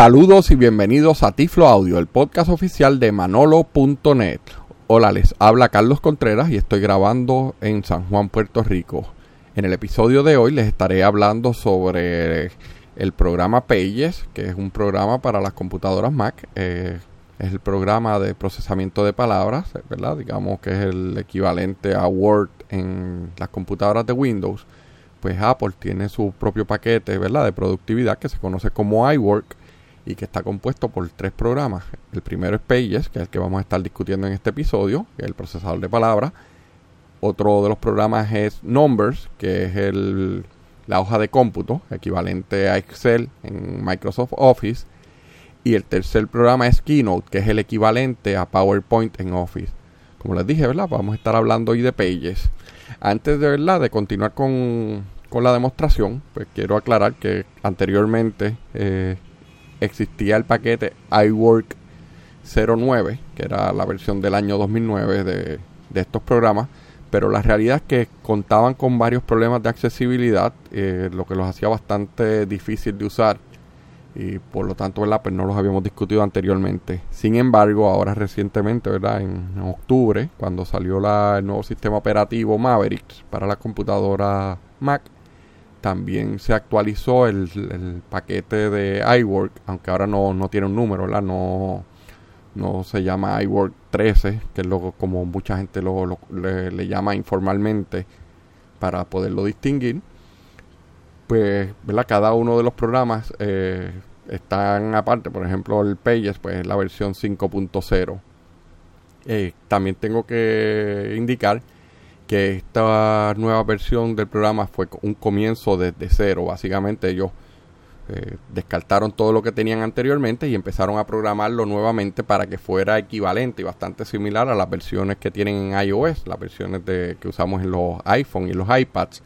Saludos y bienvenidos a Tiflo Audio, el podcast oficial de manolo.net. Hola, les habla Carlos Contreras y estoy grabando en San Juan, Puerto Rico. En el episodio de hoy les estaré hablando sobre el programa Pages, que es un programa para las computadoras Mac. Eh, es el programa de procesamiento de palabras, ¿verdad? Digamos que es el equivalente a Word en las computadoras de Windows. Pues Apple tiene su propio paquete, ¿verdad? De productividad que se conoce como iWork y que está compuesto por tres programas. El primero es Pages, que es el que vamos a estar discutiendo en este episodio, que es el procesador de palabras. Otro de los programas es Numbers, que es el, la hoja de cómputo, equivalente a Excel en Microsoft Office. Y el tercer programa es Keynote, que es el equivalente a PowerPoint en Office. Como les dije, ¿verdad? Vamos a estar hablando hoy de Pages. Antes de verdad de continuar con, con la demostración, pues quiero aclarar que anteriormente eh, existía el paquete iWork 09, que era la versión del año 2009 de, estos programas, pero la realidad es que contaban con varios problemas de accesibilidad, eh, lo que los hacía bastante difícil de usar y por lo tanto, ¿verdad? Pues no los habíamos discutido anteriormente. Sin embargo, ahora recientemente, ¿verdad? En, octubre, cuando salió la, el nuevo sistema operativo Maverick para la computadora Mac, también se actualizó el, paquete de iWork, aunque ahora no, no tiene un número, ¿verdad? No, no se llama iWork 13, que es lo como mucha gente lo, le, llama informalmente para poderlo distinguir. Pues, ¿verdad? Cada uno de los programas eh, están aparte, por ejemplo, el Pages, pues es la versión 5.0. Eh, también tengo que indicar que esta nueva versión del programa fue un comienzo desde cero. Básicamente ellos eh, descartaron todo lo que tenían anteriormente y empezaron a programarlo nuevamente para que fuera equivalente y bastante similar a las versiones que tienen en iOS, las versiones de, que usamos en los iPhone y los iPads.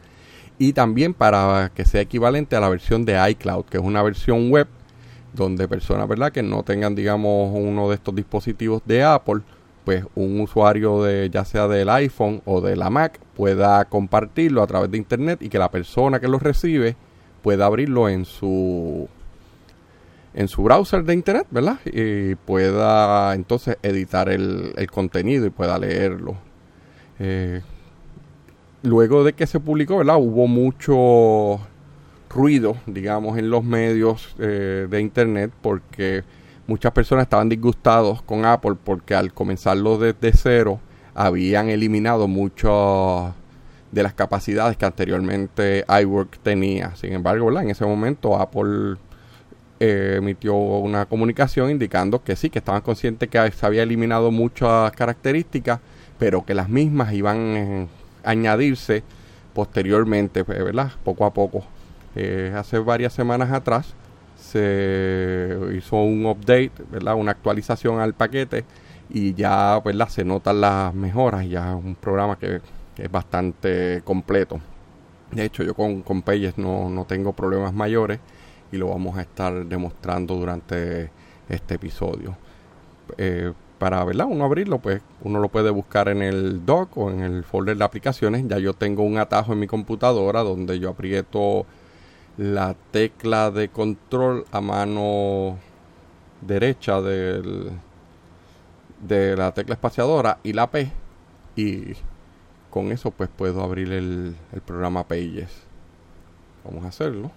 Y también para que sea equivalente a la versión de iCloud, que es una versión web donde personas ¿verdad? que no tengan, digamos, uno de estos dispositivos de Apple pues un usuario de ya sea del iPhone o de la Mac pueda compartirlo a través de internet y que la persona que lo recibe pueda abrirlo en su en su browser de internet, ¿verdad? Y pueda entonces editar el, contenido y pueda leerlo. Eh, luego de que se publicó, ¿verdad? Hubo mucho ruido, digamos, en los medios eh, de internet porque muchas personas estaban disgustados con Apple porque al comenzarlo desde cero habían eliminado muchas de las capacidades que anteriormente iWork tenía. Sin embargo, en ese momento Apple eh, emitió una comunicación indicando que sí, que estaban conscientes que se había eliminado muchas características, pero que las mismas iban a añadirse posteriormente, pues, ¿verdad? Poco a poco. Eh, hace varias semanas atrás se hizo un update, ¿verdad? Una actualización al paquete y ya, ¿verdad? Se notan las mejoras, ya es un programa que, es bastante completo. De hecho, yo con, con Pages no, no tengo problemas mayores y lo vamos a estar demostrando durante este episodio. Eh, para ¿verdad? uno abrirlo, pues uno lo puede buscar en el dock o en el folder de aplicaciones. Ya yo tengo un atajo en mi computadora donde yo aprieto la tecla de control a mano derecha del, de la tecla espaciadora y la P y con eso pues puedo abrir el, el programa Pages. Vamos a hacerlo.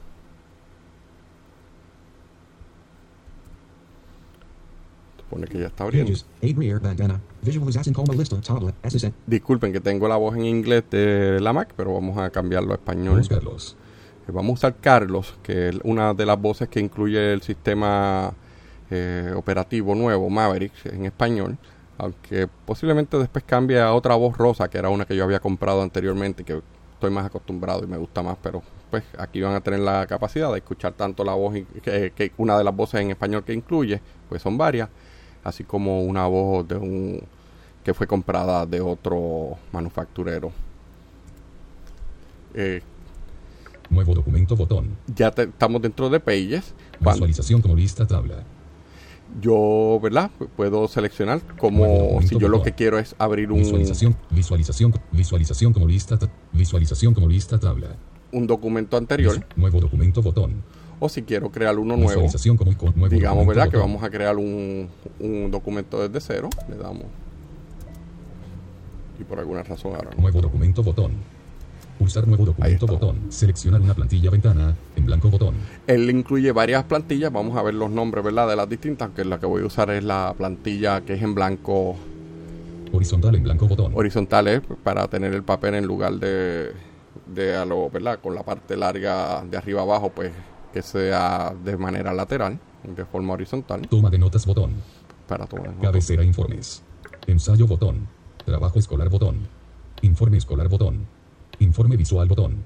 Supone que ya está abriendo. Disculpen que tengo la voz en inglés de la Mac pero vamos a cambiarlo a español vamos a usar Carlos, que es una de las voces que incluye el sistema eh, operativo nuevo, Maverick, en español. Aunque posiblemente después cambie a otra voz rosa, que era una que yo había comprado anteriormente, que estoy más acostumbrado y me gusta más, pero pues aquí van a tener la capacidad de escuchar tanto la voz, que, que una de las voces en español que incluye, pues son varias, así como una voz de un que fue comprada de otro manufacturero. Eh, Nuevo documento, botón. Ya estamos dentro de Pages. Visualización como lista tabla. Yo, ¿verdad? Puedo seleccionar como si yo lo que quiero es abrir un... Visualización, visualización, visualización como lista, visualización como lista tabla. Un documento anterior. nuevo documento, botón. o si quiero crear uno nuevo, Visualización como icono. Nuevo digamos, ¿verdad? Que botón. vamos a crear un, un documento desde cero, le damos. Y por alguna razón ahora no. Nuevo documento botón. Pulsar nuevo documento botón. Seleccionar una plantilla ventana. En blanco botón. Él incluye varias plantillas, vamos a ver los nombres, ¿verdad? De las distintas, aunque la que voy a usar es la plantilla que es en blanco Horizontal en blanco botón. horizontales para tener el papel en lugar de, de a lo, ¿verdad? Con la parte larga de arriba abajo, pues que sea de manera lateral, de forma horizontal, Toma de notas botón. para tomar. Cabecera informes. Ensayo botón. Trabajo escolar botón. Informe escolar botón. Informe visual botón.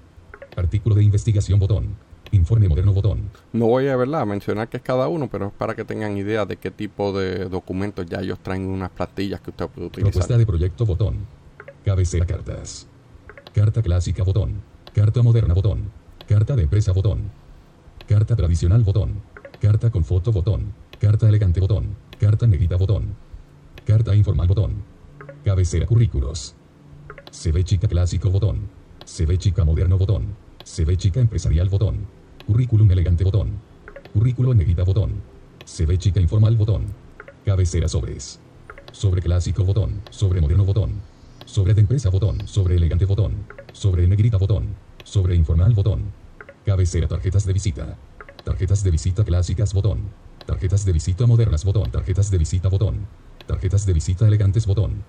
Artículo de investigación botón. Informe moderno botón. No voy a ¿verdad? a mencionar que es cada uno, pero es para que tengan idea de qué tipo de documentos ya ellos traen unas plantillas que usted puede utilizar. Propuesta de proyecto botón. Cabecera cartas. Carta clásica botón. Carta moderna botón. Carta de empresa botón. Carta tradicional botón. Carta con foto botón. Carta elegante botón. Carta negrita botón. Carta informal botón. Cabecera currículos. Se ve chica clásico botón. Se ve chica moderno botón. Se ve chica empresarial botón. Currículum elegante botón. Currículo negrita botón. Se ve chica informal botón. Cabecera sobres. Sobre clásico botón. Sobre moderno botón. Sobre de empresa botón. Sobre elegante botón. Sobre negrita botón. Sobre informal botón. Cabecera tarjetas de visita. Tarjetas de visita clásicas botón. Tarjetas de visita modernas botón. Tarjetas de visita botón. Tarjetas de visita elegantes botón.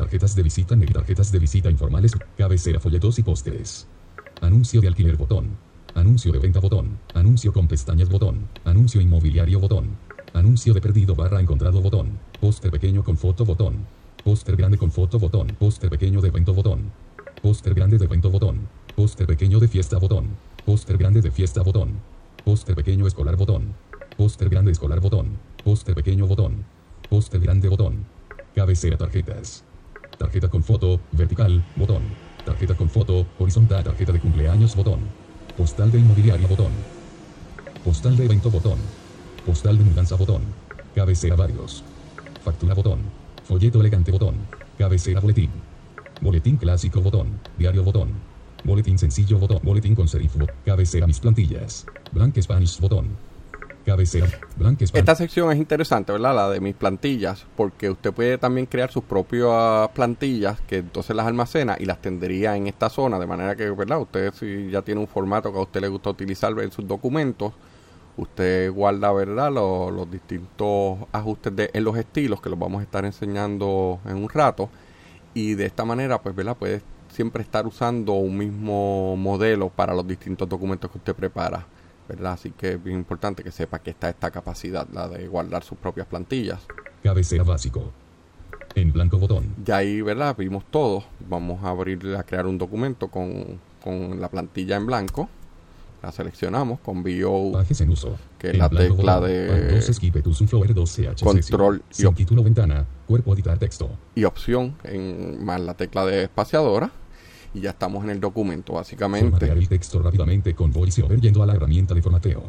Tarjetas de visita. Tarjetas de visita informales. Cabecera folletos y pósteres. Anuncio de alquiler botón. Anuncio de venta botón. Anuncio con pestañas botón. Anuncio inmobiliario botón. Anuncio de perdido barra encontrado botón. Póster pequeño con foto botón. Póster grande con foto botón. Póster pequeño de evento botón. Póster grande de evento botón. Póster pequeño de fiesta botón. Póster grande de fiesta botón. Póster pequeño escolar botón. Póster grande escolar botón. Póster pequeño botón. Póster grande botón. Cabecera tarjetas. Tarjeta con foto, vertical, botón. Tarjeta con foto, horizontal, tarjeta de cumpleaños, botón. Postal de inmobiliario, botón. Postal de evento, botón. Postal de mudanza, botón. Cabecera varios. Factura, botón. Folleto elegante, botón. Cabecera boletín. Boletín clásico, botón. Diario, botón. Boletín sencillo, botón. Boletín con serif, bot- Cabecera mis plantillas. Blank Spanish, botón. Esta sección es interesante, ¿verdad? La de mis plantillas, porque usted puede también crear sus propias plantillas que entonces las almacena y las tendría en esta zona, de manera que, ¿verdad? Usted si ya tiene un formato que a usted le gusta utilizar en sus documentos, usted guarda, ¿verdad? Los, los distintos ajustes de, en los estilos que los vamos a estar enseñando en un rato y de esta manera, pues, ¿verdad? Puede siempre estar usando un mismo modelo para los distintos documentos que usted prepara. ¿Verdad? Así que es bien importante que sepa que está esta capacidad, la de guardar sus propias plantillas. Cabecera básico. En blanco botón. Ya ahí, ¿verdad? Vimos todo. Vamos a abrir, a crear un documento con, con la plantilla en blanco. La seleccionamos con VO Bajes en uso. Que es En la tecla botón. de- Pan 2 esquive tu Sunflower 2 CH Control y título ventana. Cuerpo editar texto. y opción en, más la tecla de espaciadora. Y ya estamos en el documento, básicamente. Formatear el texto rápidamente con VoiceOver yendo a la herramienta de formateo.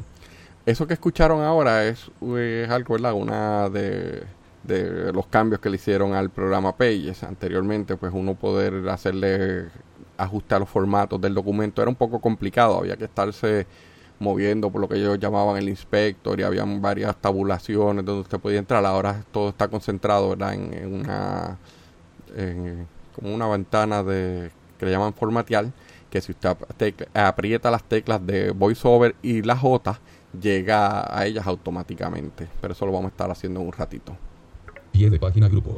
Eso que escucharon ahora es, es algo, ¿verdad? Una de, de los cambios que le hicieron al programa Pages. Anteriormente, pues uno poder hacerle ajuste a los formatos del documento era un poco complicado. Había que estarse moviendo por lo que ellos llamaban el inspector y habían varias tabulaciones donde usted podía entrar. Ahora todo está concentrado, ¿verdad? En, en una, en- como una ventana de que le llaman formatear, que si usted aprieta las teclas de VoiceOver y la J, llega a ellas automáticamente. Pero eso lo vamos a estar haciendo en un ratito. Pie de página grupo.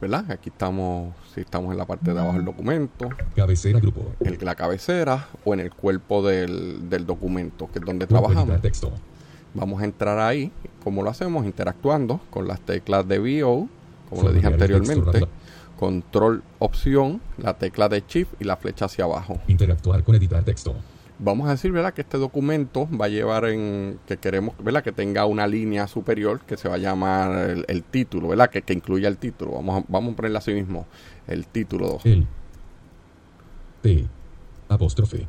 ¿Verdad? Aquí estamos, si estamos en la parte de abajo del documento, Cabecera grupo. en la cabecera o en el cuerpo del, del documento, que es donde trabajamos. texto. Vamos a entrar ahí. ¿Cómo lo hacemos? Interactuando con las teclas de VO, como le dije anteriormente. Control, opción, la tecla de Shift y la flecha hacia abajo. Interactuar con editar texto. Vamos a decir, ¿verdad? Que este documento va a llevar en... que queremos, ¿verdad? Que tenga una línea superior que se va a llamar el, el título, ¿verdad? Que, que incluya el título. Vamos a, vamos a ponerle así mismo. El título 2. El. T. Apóstrofe.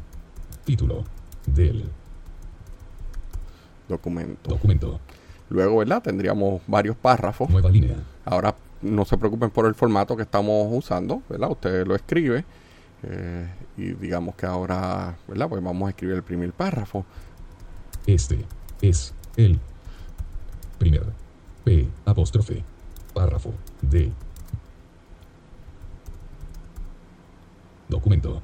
Título. Del. Documento. Documento. Luego, ¿verdad? Tendríamos varios párrafos. Nueva línea. Ahora no se preocupen por el formato que estamos usando, ¿verdad? Usted lo escribe eh, y digamos que ahora, ¿verdad? Pues vamos a escribir el primer párrafo. Este. es el primer P apóstrofe párrafo de documento.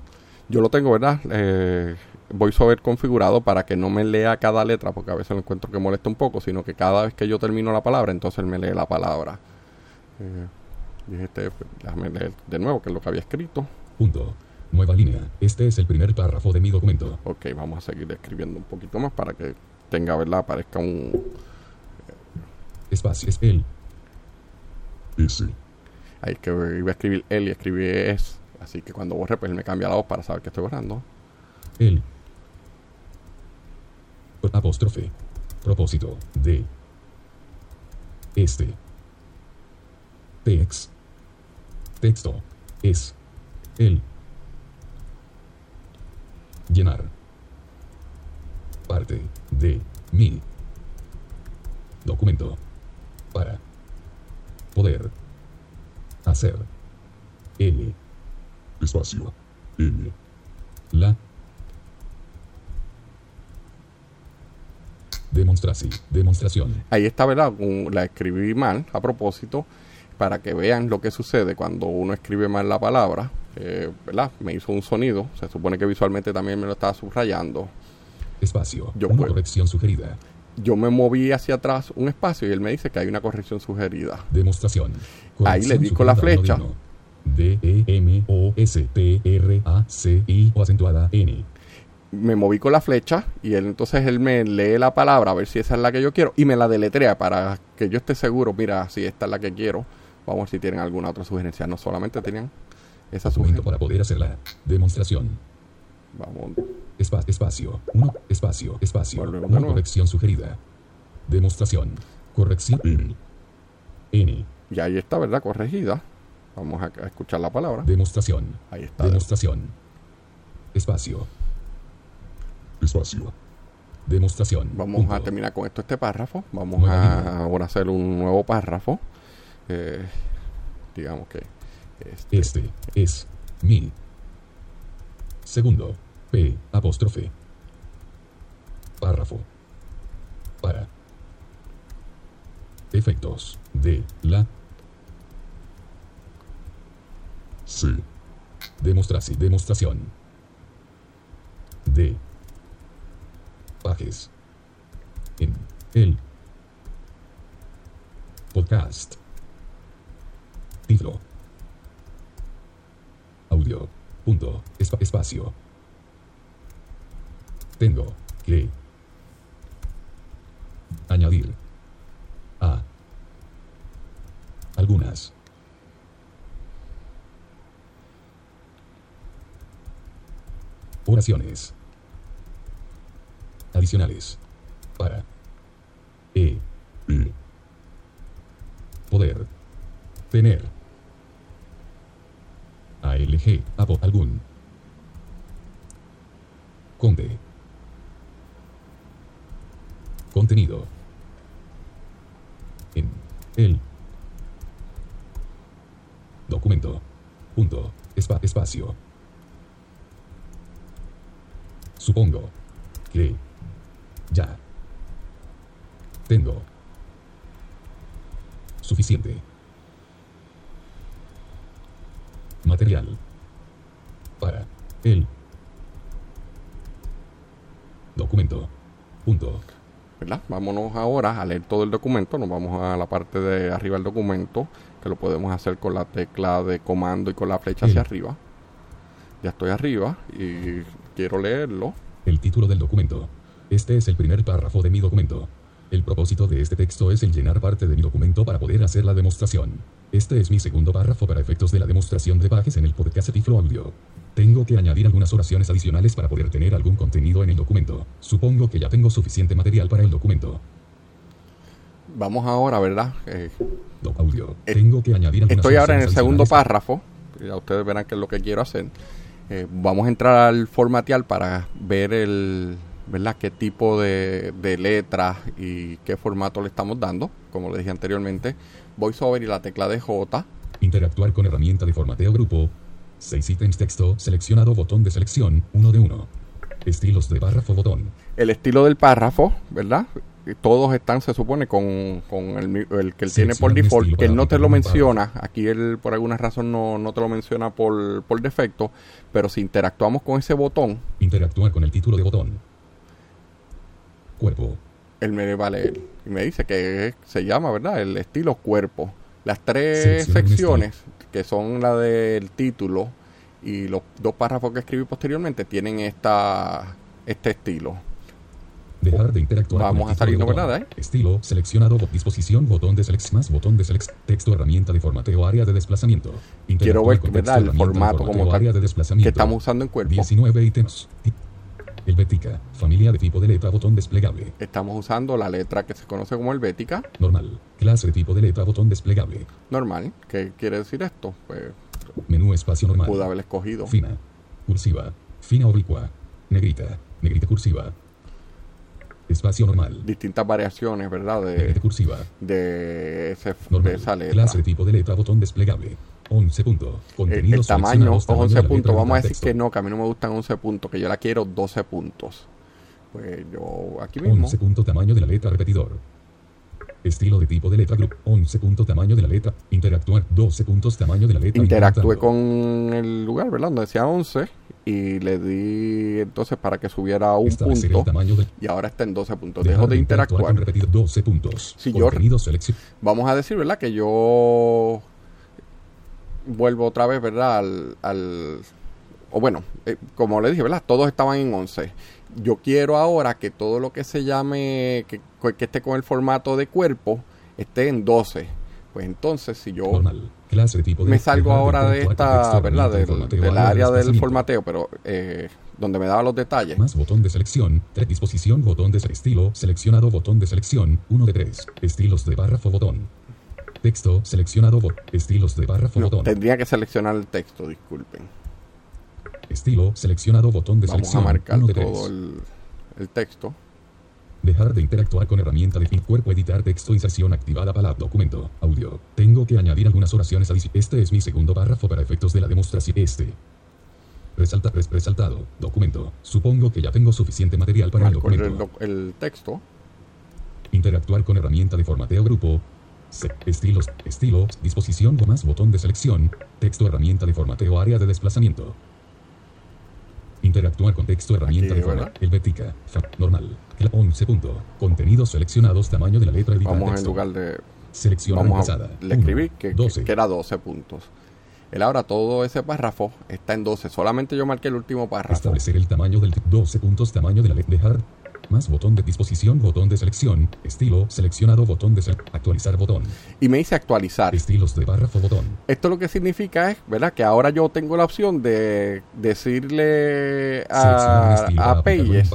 Yo lo tengo, ¿verdad? Eh, VoiceOver configurado para que no me lea cada letra, porque a veces lo encuentro que molesta un poco, sino que cada vez que yo termino la palabra, entonces él me lee la palabra. Eh, y este, déjame leer de nuevo, que es lo que había escrito. Punto. Nueva línea. Este es el primer párrafo de mi documento. Ok, vamos a seguir escribiendo un poquito más para que tenga, ¿verdad? Aparezca un... Espacio es el S. Ahí que iba a escribir él y escribí es. Así que cuando borre, pues él me cambia la voz para saber que estoy borrando. El apóstrofe propósito de este text texto es el llenar parte de mi documento para poder hacer el espacio la demostración. Ahí está, ¿verdad? La escribí mal a propósito para que vean lo que sucede cuando uno escribe mal la palabra. eh, ¿Verdad? Me hizo un sonido. Se supone que visualmente también me lo estaba subrayando. espacio Yo una corrección sugerida Yo me moví hacia atrás un espacio y él me dice que hay una corrección sugerida. Demostración. Ahí le di con la flecha. D, E, M, O, S, T, R, A, C, I, o acentuada, N. Me moví con la flecha y él entonces él me lee la palabra a ver si esa es la que yo quiero y me la deletrea para que yo esté seguro, mira, si esta es la que quiero. Vamos a ver si tienen alguna otra sugerencia. No solamente tenían esa sugerencia. para poder hacer la demostración. Vamos. Espa- espacio. Uno. Espacio. Espacio. Volvemos Una corrección sugerida. Demostración. Corrección. N. N. Y ahí está, ¿verdad? Corregida. Vamos a, a escuchar la palabra. Demostración. Ahí está. Demostración. Espacio. Espacio. Demostración. Vamos a terminar con esto este párrafo. Vamos Nueva a línea. ahora hacer un nuevo párrafo. Eh, digamos que este, Este es mi. Segundo. P. Apóstrofe. Párrafo. Para. Efectos de la. C. Demostración. Demostración. De. Pajes. En el. Podcast. Tiflo. Audio. Punto. Espa- espacio. Tengo. Que. Añadir. A. Algunas. Oraciones. Adicionales. Para. E, poder. Tener ALG abo algún. Conde. Contenido. En el documento. Punto. Espa- espacio. Supongo que ya. Tengo. Suficiente. Material el documento punto ¿verdad? Vámonos ahora a leer todo el documento. Nos vamos a la parte de arriba del documento, que lo podemos hacer con la tecla de comando y con la flecha hacia arriba. Ya estoy arriba y quiero leerlo. El título del documento. Este es el primer párrafo de mi documento. El propósito de este texto es el llenar parte de mi documento para poder hacer la demostración. Este es mi segundo párrafo para efectos de la demostración de pages en el podcast Tiflo Audio. Tengo que añadir algunas oraciones adicionales para poder tener algún contenido en el documento. Supongo que ya tengo suficiente material para el documento. Vamos ahora, ¿verdad? Eh, audio. Eh, Tengo que añadir algunas Estoy ahora en el segundo párrafo. Ya ustedes verán qué es lo que quiero hacer. Eh, vamos a entrar al formatear para ver el, ¿verdad? qué tipo de, de letras y qué formato le estamos dando. Como le dije anteriormente, VoiceOver y la tecla de J. Interactuar con herramienta de formateo grupo. 6 ítems texto seleccionado botón de selección 1 de 1. Estilos de párrafo botón. El estilo del párrafo, ¿verdad? Todos están, se supone, con, con el, el que él tiene por default, que él no te lo menciona. Aquí él, por alguna razón, no, no te lo menciona por, por defecto. Pero si interactuamos con ese botón, Interactuar con el título de botón. Cuerpo. él me va a leer. Y me dice que se llama, ¿verdad? El estilo cuerpo. Las tres secciones, que son la del título y los dos párrafos que escribí posteriormente, tienen esta este estilo. Dejar de interactuar Vamos a de botón. ¿verdad, eh? Estilo, seleccionado, disposición, botón de select, más botón de select, texto, herramienta de formateo, área de desplazamiento. Quiero ver, con ¿verdad? El formato como área de desplazamiento. que estamos usando en cuerpo. 19 ítems. Ti- Helvética, familia de tipo de letra, botón desplegable. Estamos usando la letra que se conoce como helvética, Normal, clase de tipo de letra, botón desplegable. normal. ¿Qué quiere decir esto? Pues Menú espacio normal. pude haber escogido. Fina, cursiva, fina oblicua, negrita, negrita cursiva. Espacio normal. Distintas variaciones, ¿verdad? Negrita De, cursiva. de, ese, de Normal. esa letra. Clase de tipo de letra, botón desplegable. 11 puntos. El, Contenido el tamaño, seleccionados, los tamaño de 11 la letra, puntos. Vamos a decir que no, que a mí no me gustan 11 puntos, que yo la quiero 12 puntos. Pues yo aquí mismo 11 punto tamaño de la letra repetidor. Estilo de tipo de letra group. 11 punto tamaño de la letra. Interactuar. 12 puntos tamaño de la letra. interactué con el lugar, ¿verdad? Donde decía 11 y le di entonces para que subiera un Establecer punto de. y ahora está en 12 puntos. Dejo de interactuar. con repetir 12 puntos. Si yo-. Vamos a decir, ¿verdad? Que yo vuelvo otra vez, ¿verdad? Al, al- o bueno, eh, como le dije, ¿verdad? Todos estaban en 11. Yo quiero ahora que todo lo que se llame, que, que esté con el formato de cuerpo, esté en 12. Pues entonces, si yo Normal. Clase de tipo de me salgo ahora de esta, ¿verdad? Del, formateo, del área de área del formateo, pero eh, donde me daba los detalles. Más botón de selección, 3 disposición, botón de estilo, seleccionado, botón de selección, 1 de 3, estilos de párrafo, botón. Texto, seleccionado, bot, estilos de párrafo, No, tendría que seleccionar el texto, disculpen. Estilo, seleccionado, botón de Vamos a selección, marcar 1 de 3. todo el, el texto. Dejar de interactuar con herramienta de fin cuerpo, editar texto, inserción activada para documento, audio. Tengo que añadir algunas oraciones adicionales. Este es mi segundo párrafo para efectos de la demostración. Este. Resalta, res- resaltado, documento. Supongo que ya tengo suficiente material para Marco el, documento. el texto. Interactuar con herramienta de formateo grupo. Se- estilos, estilos, disposición más botón de selección. Texto herramienta de formateo área de desplazamiento. Interactuar con texto herramienta Aquí, de formateo. Helvética. normal. Cla- 11 punto. Contenidos seleccionados. Tamaño de la letra editar Vamos en texto. lugar de. Selección Vamos a, le Uno, escribí que, que- 12. que era 12 puntos. Él ahora todo ese párrafo está en 12. Solamente yo marqué el último párrafo. Establecer el tamaño del 12 puntos tamaño de la letra. Dejar. Más botón de disposición, botón de selección, estilo, seleccionado, botón de sele- actualizar, botón. Y me dice actualizar. Estilos de párrafo, botón. Esto lo que significa es, ¿verdad? Que ahora yo tengo la opción de decirle a, estilo a Pages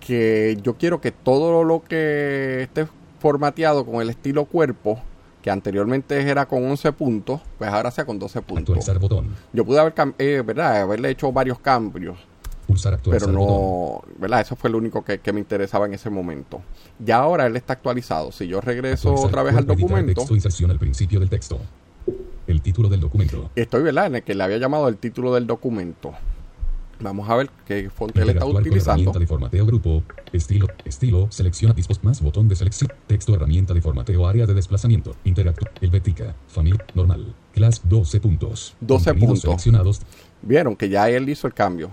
que yo quiero que todo lo que esté formateado con el estilo cuerpo, que anteriormente era con 11 puntos, pues ahora sea con 12 puntos. Actualizar botón. Yo pude haber, eh, ¿verdad? haberle hecho varios cambios, Actualizar pero no, ¿verdad? Eso fue lo único que, que me interesaba en ese momento. Ya ahora él está actualizado. Si yo regreso Actualizar otra vez al documento, Texto, inserción al principio del texto. El título del documento. estoy, ¿verdad? En el que le había llamado el título del documento. Vamos a ver qué fonte él está utilizando. herramienta de formateo grupo. Estilo, estilo, selecciona dispos más botón de selección. Texto, herramienta de formateo, área de desplazamiento. Interactuar. Helvética. Familia. Normal. Class 12 puntos. 12 Contenidos puntos. Seleccionados. Vieron que ya él hizo el cambio.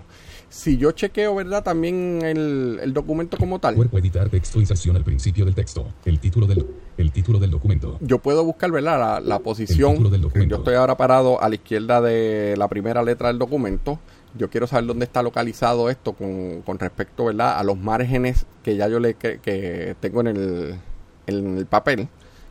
Si yo chequeo, ¿verdad? También el, el documento como tal. Cuerpo editar texto inserción al principio del texto. El título del el título del documento. Yo puedo buscar, ¿verdad? La, la posición. del. Yo estoy ahora parado a la izquierda de la primera letra del documento. Yo quiero saber dónde está localizado esto con, con respecto, ¿verdad? A los márgenes que ya yo le que, que tengo en el, en el papel.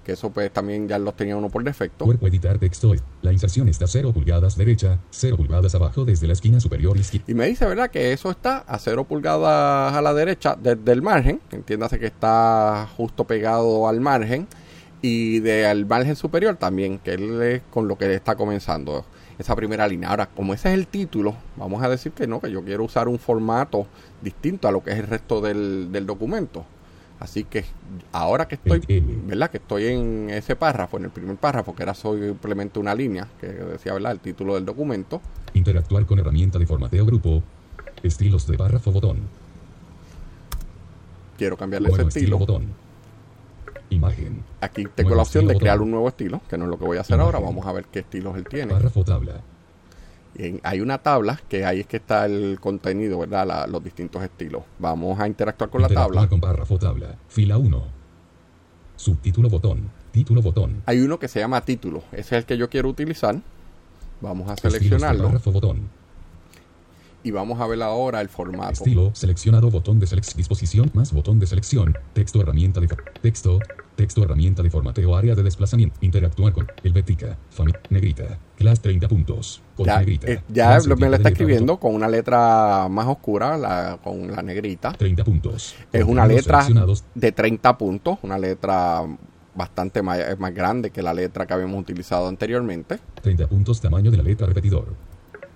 Que eso pues también ya los tenía uno por defecto. Cuerpo editar texto. La inserción está 0 pulgadas derecha, 0 pulgadas abajo desde la esquina superior izquierda. Y me dice, ¿verdad? Que eso está a 0 pulgadas a la derecha desde el margen. Entiéndase que está justo pegado al margen. Y del margen superior también, que él es con lo que está comenzando esa primera línea. Ahora, como ese es el título, vamos a decir que no, que yo quiero usar un formato distinto a lo que es el resto del, del documento. Así que ahora que estoy, ¿verdad? Que estoy en ese párrafo, en el primer párrafo, que era simplemente una línea, que decía, ¿verdad? El título del documento. Interactuar con herramienta de formateo grupo. Estilos de párrafo botón. Quiero cambiarle ese estilo. botón. Imagen. Aquí tengo Nuevo la opción de crear botón. un nuevo estilo, que no es lo que voy a hacer Imagen. ahora. Vamos a ver qué estilos él tiene. Párrafo tabla. En- hay una tabla que ahí es que está el contenido, ¿verdad? La- los distintos estilos. Vamos a interactuar con la tabla. con párrafo tabla. Fila 1. Subtítulo botón. Título botón. Hay uno que se llama título. Ese es el que yo quiero utilizar. Vamos a Estilos de seleccionarlo párrafo botón. y vamos a ver ahora el formato. Estilo, seleccionado botón de selección, disposición, más botón de selección, texto, herramienta de texto, texto, herramienta de formateo, área de desplazamiento, interactuar con, helvética, familia, negrita, class 30 puntos, con Ya, negrita. eh, ya lo- me de está escribiendo con una letra más oscura, la- con la negrita. botón, 30 puntos. Es una letra de 30 puntos, una letra bastante más, es más grande que la letra que habíamos utilizado anteriormente. 30 puntos, tamaño de la letra repetidor.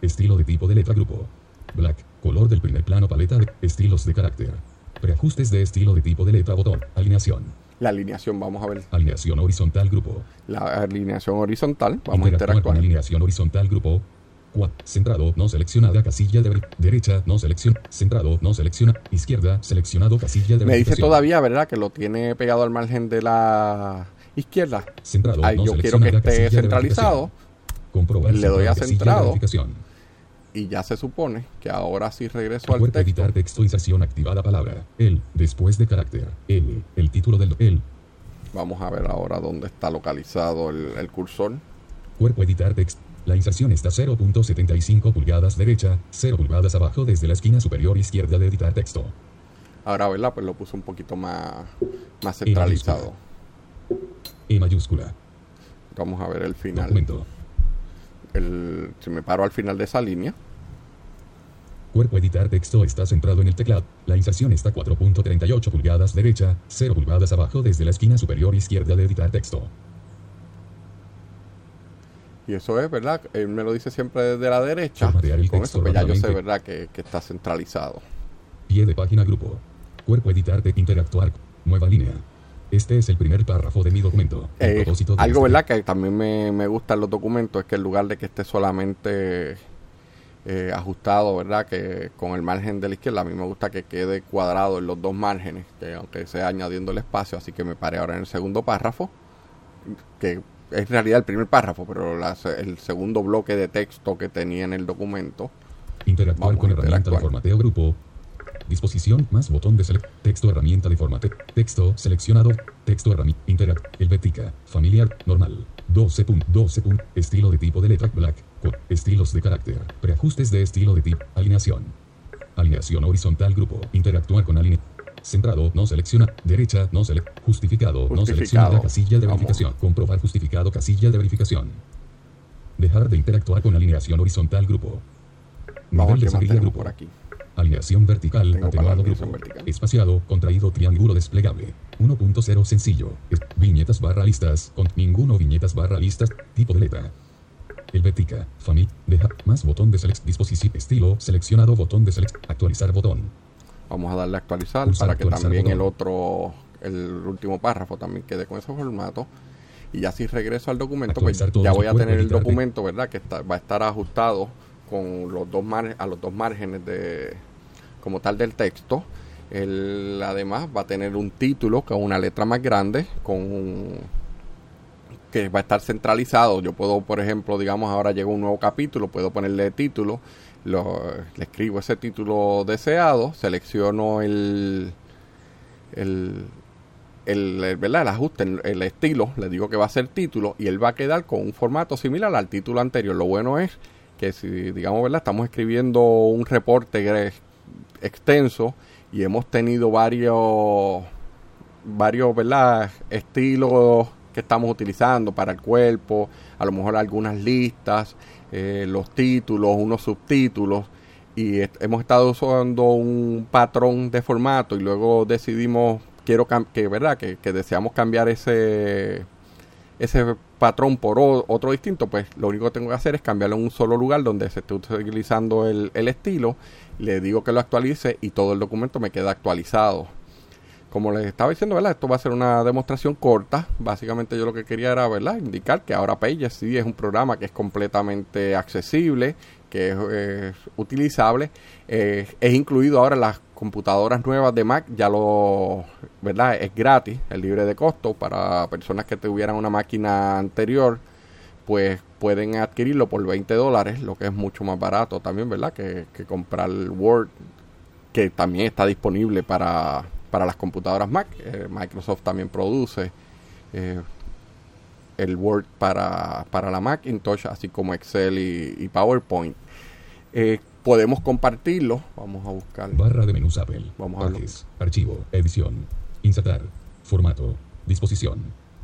Estilo de tipo de letra grupo. Black, color del primer plano, paleta de estilos de carácter. Preajustes de estilo de tipo de letra, botón, alineación. La alineación, vamos a ver Alineación horizontal, grupo. la alineación horizontal, vamos a Interactuar con interactuar. alineación horizontal grupo. 4. Centrado, no seleccionada, casilla de derecha, no selecciona, centrado, no selecciona, izquierda, seleccionado, casilla de Me dice todavía, ¿verdad? Que lo tiene pegado al margen de la izquierda. Centrado, Ay, no yo quiero que esté centralizado. Comprobar Le doy a centrado, casilla de centrado. verificación. Y ya se supone que ahora sí regreso al Cuerpo texto. editar texto inserción activada palabra. El, después de carácter. El, el título del el. Vamos a ver ahora dónde está localizado el, el cursor. Cuerpo editar text. La inserción está 0.75 pulgadas derecha, 0 pulgadas abajo desde la esquina superior izquierda de editar texto. Ahora, ¿verdad? Pues lo puse un poquito más, más centralizado. E mayúscula. Vamos a ver el final. Documento. El, si me paro al final de esa línea, Cuerpo editar texto está centrado en el teclado. La inserción está 4.38 pulgadas derecha, 0 pulgadas abajo desde la esquina superior izquierda de editar texto. y eso es, ¿verdad? Él me lo dice siempre desde la derecha. Con texto eso, pues ya yo sé. ¿verdad? Que, que está centralizado. Pie de página grupo. Cuerpo editar de interactuar. Nueva línea. Este es el primer párrafo de mi documento. Eh, de algo, este- ¿verdad? Que también me, me gustan los documentos es que en lugar de que esté solamente eh, ajustado, ¿verdad? Que con el margen de la izquierda, a mí me gusta que quede cuadrado en los dos márgenes, que aunque sea añadiendo el espacio, así que me paré ahora en el segundo párrafo, que es en realidad el primer párrafo, pero la el segundo bloque de texto que tenía en el documento. Interactuar Vamos con a herramienta de interactuar. formateo grupo. Disposición más botón de select. Texto herramienta de formateo. Texto seleccionado. Texto herramienta. Interact. Helvética. Familiar. Normal. 12. pun- 12. pun- Estilo de tipo de letra black. co- Estilos de carácter. Preajustes de estilo de tipo. Alineación. Alineación horizontal grupo. Interactuar con alinea. Centrado, no selecciona. Derecha, no select. Justificado, no selecciona casilla de Vamos. verificación. Comprobar justificado casilla de verificación. Dejar de interactuar con alineación horizontal grupo. Vamos Nivel de grupo. por aquí. Alineación vertical, Tengo atenuado grupo. vertical. Espaciado, contraído triángulo desplegable. 1.0 sencillo. Es- viñetas barra listas, con ninguno viñetas barra listas, tipo de letra. Helvética, familia, deja, más botón de select, disposición, estilo, seleccionado, botón de select, actualizar botón. Vamos a darle a actualizar Pulsar para que actualizar también botón. el otro, el último párrafo también quede con ese formato. Y ya si regreso al documento, pues Actualizar ya voy a tener el documento, ¿verdad? Que está- va a estar ajustado con los dos mar- a los dos márgenes de como tal del texto. Él además va a tener un título con una letra más grande, con que va a estar centralizado. Yo puedo, por ejemplo, digamos, ahora llega un nuevo capítulo, puedo ponerle título, lo- le escribo ese título deseado, selecciono el, el, el, el- ¿verdad? el ajuste, el, el estilo, le digo que va a ser título y él va a quedar con un formato similar al título anterior. Lo bueno es que si, digamos, ¿verdad? Estamos escribiendo un reporte extenso y hemos tenido varios varios ¿verdad? estilos que estamos utilizando para el cuerpo, a lo mejor algunas listas, eh, los títulos, unos subtítulos, y hemos estado usando un patrón de formato y luego decidimos, quiero que, ¿verdad? Que deseamos cambiar ese, ese patrón por otro distinto, pues lo único que tengo que hacer es cambiarlo en un solo lugar donde se esté utilizando el, estilo, le digo que lo actualice y todo el documento me queda actualizado. Como les estaba diciendo, ¿verdad? Esto va a ser una demostración corta. Básicamente yo lo que quería era, ¿verdad? Indicar que ahora Pages sí es un programa que es completamente accesible, que es utilizable. Eh, es incluido ahora las computadoras nuevas de Mac, ya lo, ¿verdad? Es gratis, es libre de costo para personas que tuvieran una máquina anterior, pues pueden adquirirlo por 20 dólares, lo que es mucho más barato también, ¿verdad? Que, que comprar Word, que también está disponible para, para las computadoras Mac. Eh, Microsoft también produce el Word para, para la Macintosh, así como Excel y, PowerPoint. Eh, podemos compartirlo. Vamos a buscar. Barra de menús Apple. Vamos a ver. Archivo. Edición. Insertar. Formato. Disposición.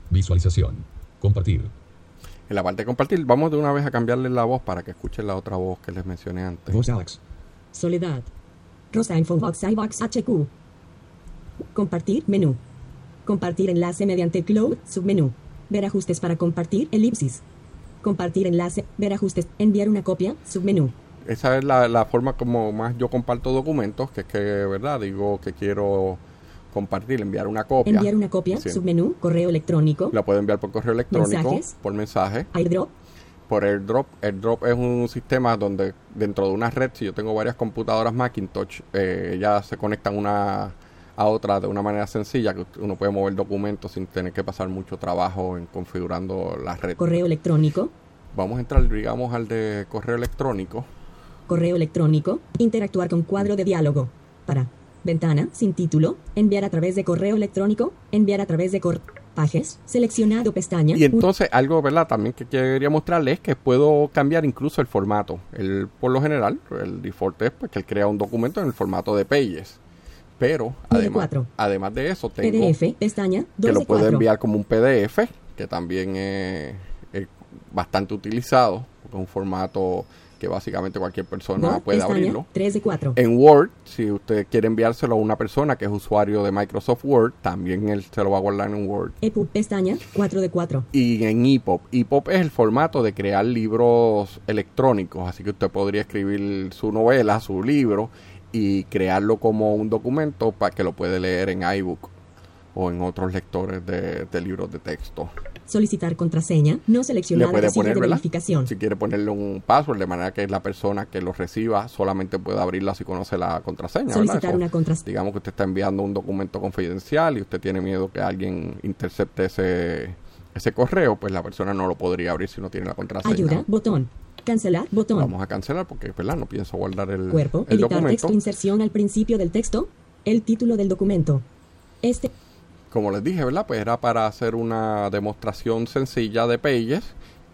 Visualización. Compartir. En la parte de compartir, vamos de una vez a cambiarle la voz para que escuchen la otra voz que les mencioné antes. Voz Alex. Soledad. Rosa Infobox iBox HQ. Compartir menú. Compartir enlace mediante Cloud submenú. Ver ajustes para compartir, elipsis. Compartir enlace, ver ajustes, enviar una copia, submenú. Esa es la, forma como más yo comparto documentos, que es que, ¿verdad? Digo que quiero compartir, enviar una copia. Enviar una copia, submenú, correo electrónico. La puedo enviar por correo electrónico, por mensaje. AirDrop. Por AirDrop. AirDrop es un sistema donde dentro de una red, si yo tengo varias computadoras Macintosh, eh, ya se conectan una a otra de una manera sencilla, que uno puede mover documentos sin tener que pasar mucho trabajo en configurando la red. Correo electrónico. Vamos a entrar, digamos, al de correo electrónico. Correo electrónico. Interactuar con cuadro de diálogo. Para. Ventana, sin título. Enviar a través de correo electrónico. Enviar a través de correo. Pages, seleccionado pestaña. Y entonces algo, ¿verdad? También que quería mostrarles es que puedo cambiar incluso el formato. El, por lo general, el default es pues, que él crea un documento en el formato de Pages. Pero además, además de eso tengo PDF, pestaña, que lo puedo enviar como un PDF, que también es, bastante utilizado, es un formato que básicamente cualquier persona puede abrirlo. 3 de 4. En Word, si usted quiere enviárselo a una persona que es usuario de Microsoft Word, también él se lo va a guardar en Word. EPUB pestaña 4 de 4. Y en EPUB. EPUB es el formato de crear libros electrónicos, así que usted podría escribir su novela, su libro y crearlo como un documento para que lo puede leer en iBook o en otros lectores de, libros de texto. Solicitar contraseña no seleccionada puede poner, de verificación. Si quiere ponerle un password de manera que la persona que lo reciba solamente pueda abrirla si conoce la contraseña. Solicitar una contraseña. Digamos que usted está enviando un documento confidencial y usted tiene miedo que alguien intercepte ese, ese correo, pues la persona no lo podría abrir si no tiene la contraseña. Ayuda, botón. Cancelar, botón. Vamos a cancelar porque, ¿verdad? No pienso guardar el, Cuerpo, el editar texto, inserción al principio del texto, el título del documento. Este. Como les dije, ¿verdad? Pues era para hacer una demostración sencilla de Pages.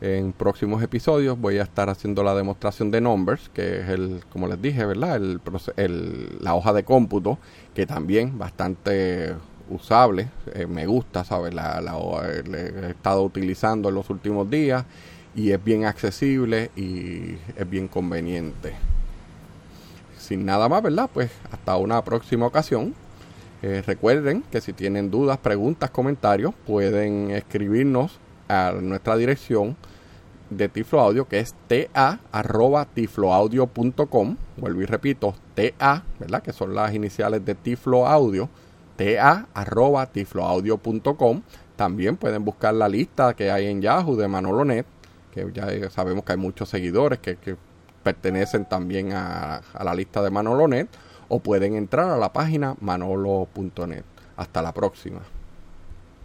En próximos episodios voy a estar haciendo la demostración de Numbers, que es el, como les dije, ¿verdad? El, el la hoja de cómputo, que también bastante usable. Eh, me gusta, ¿sabes? La, la, he estado utilizando en los últimos días y es bien accesible y es bien conveniente. Sin nada más, ¿verdad? Pues hasta una próxima ocasión. Eh, recuerden que si tienen dudas, preguntas, comentarios, pueden escribirnos a nuestra dirección de Tiflo Audio, que es ta.tifloaudio.com. Vuelvo y repito, ta, ¿verdad? Que son las iniciales de Tiflo Audio, ta.tifloaudio.com. También pueden buscar la lista que hay en Yahoo de Manolonet que ya sabemos que hay muchos seguidores que, pertenecen también a, a, la lista de Manolonet, o pueden entrar a la página manolo.net. Hasta la próxima.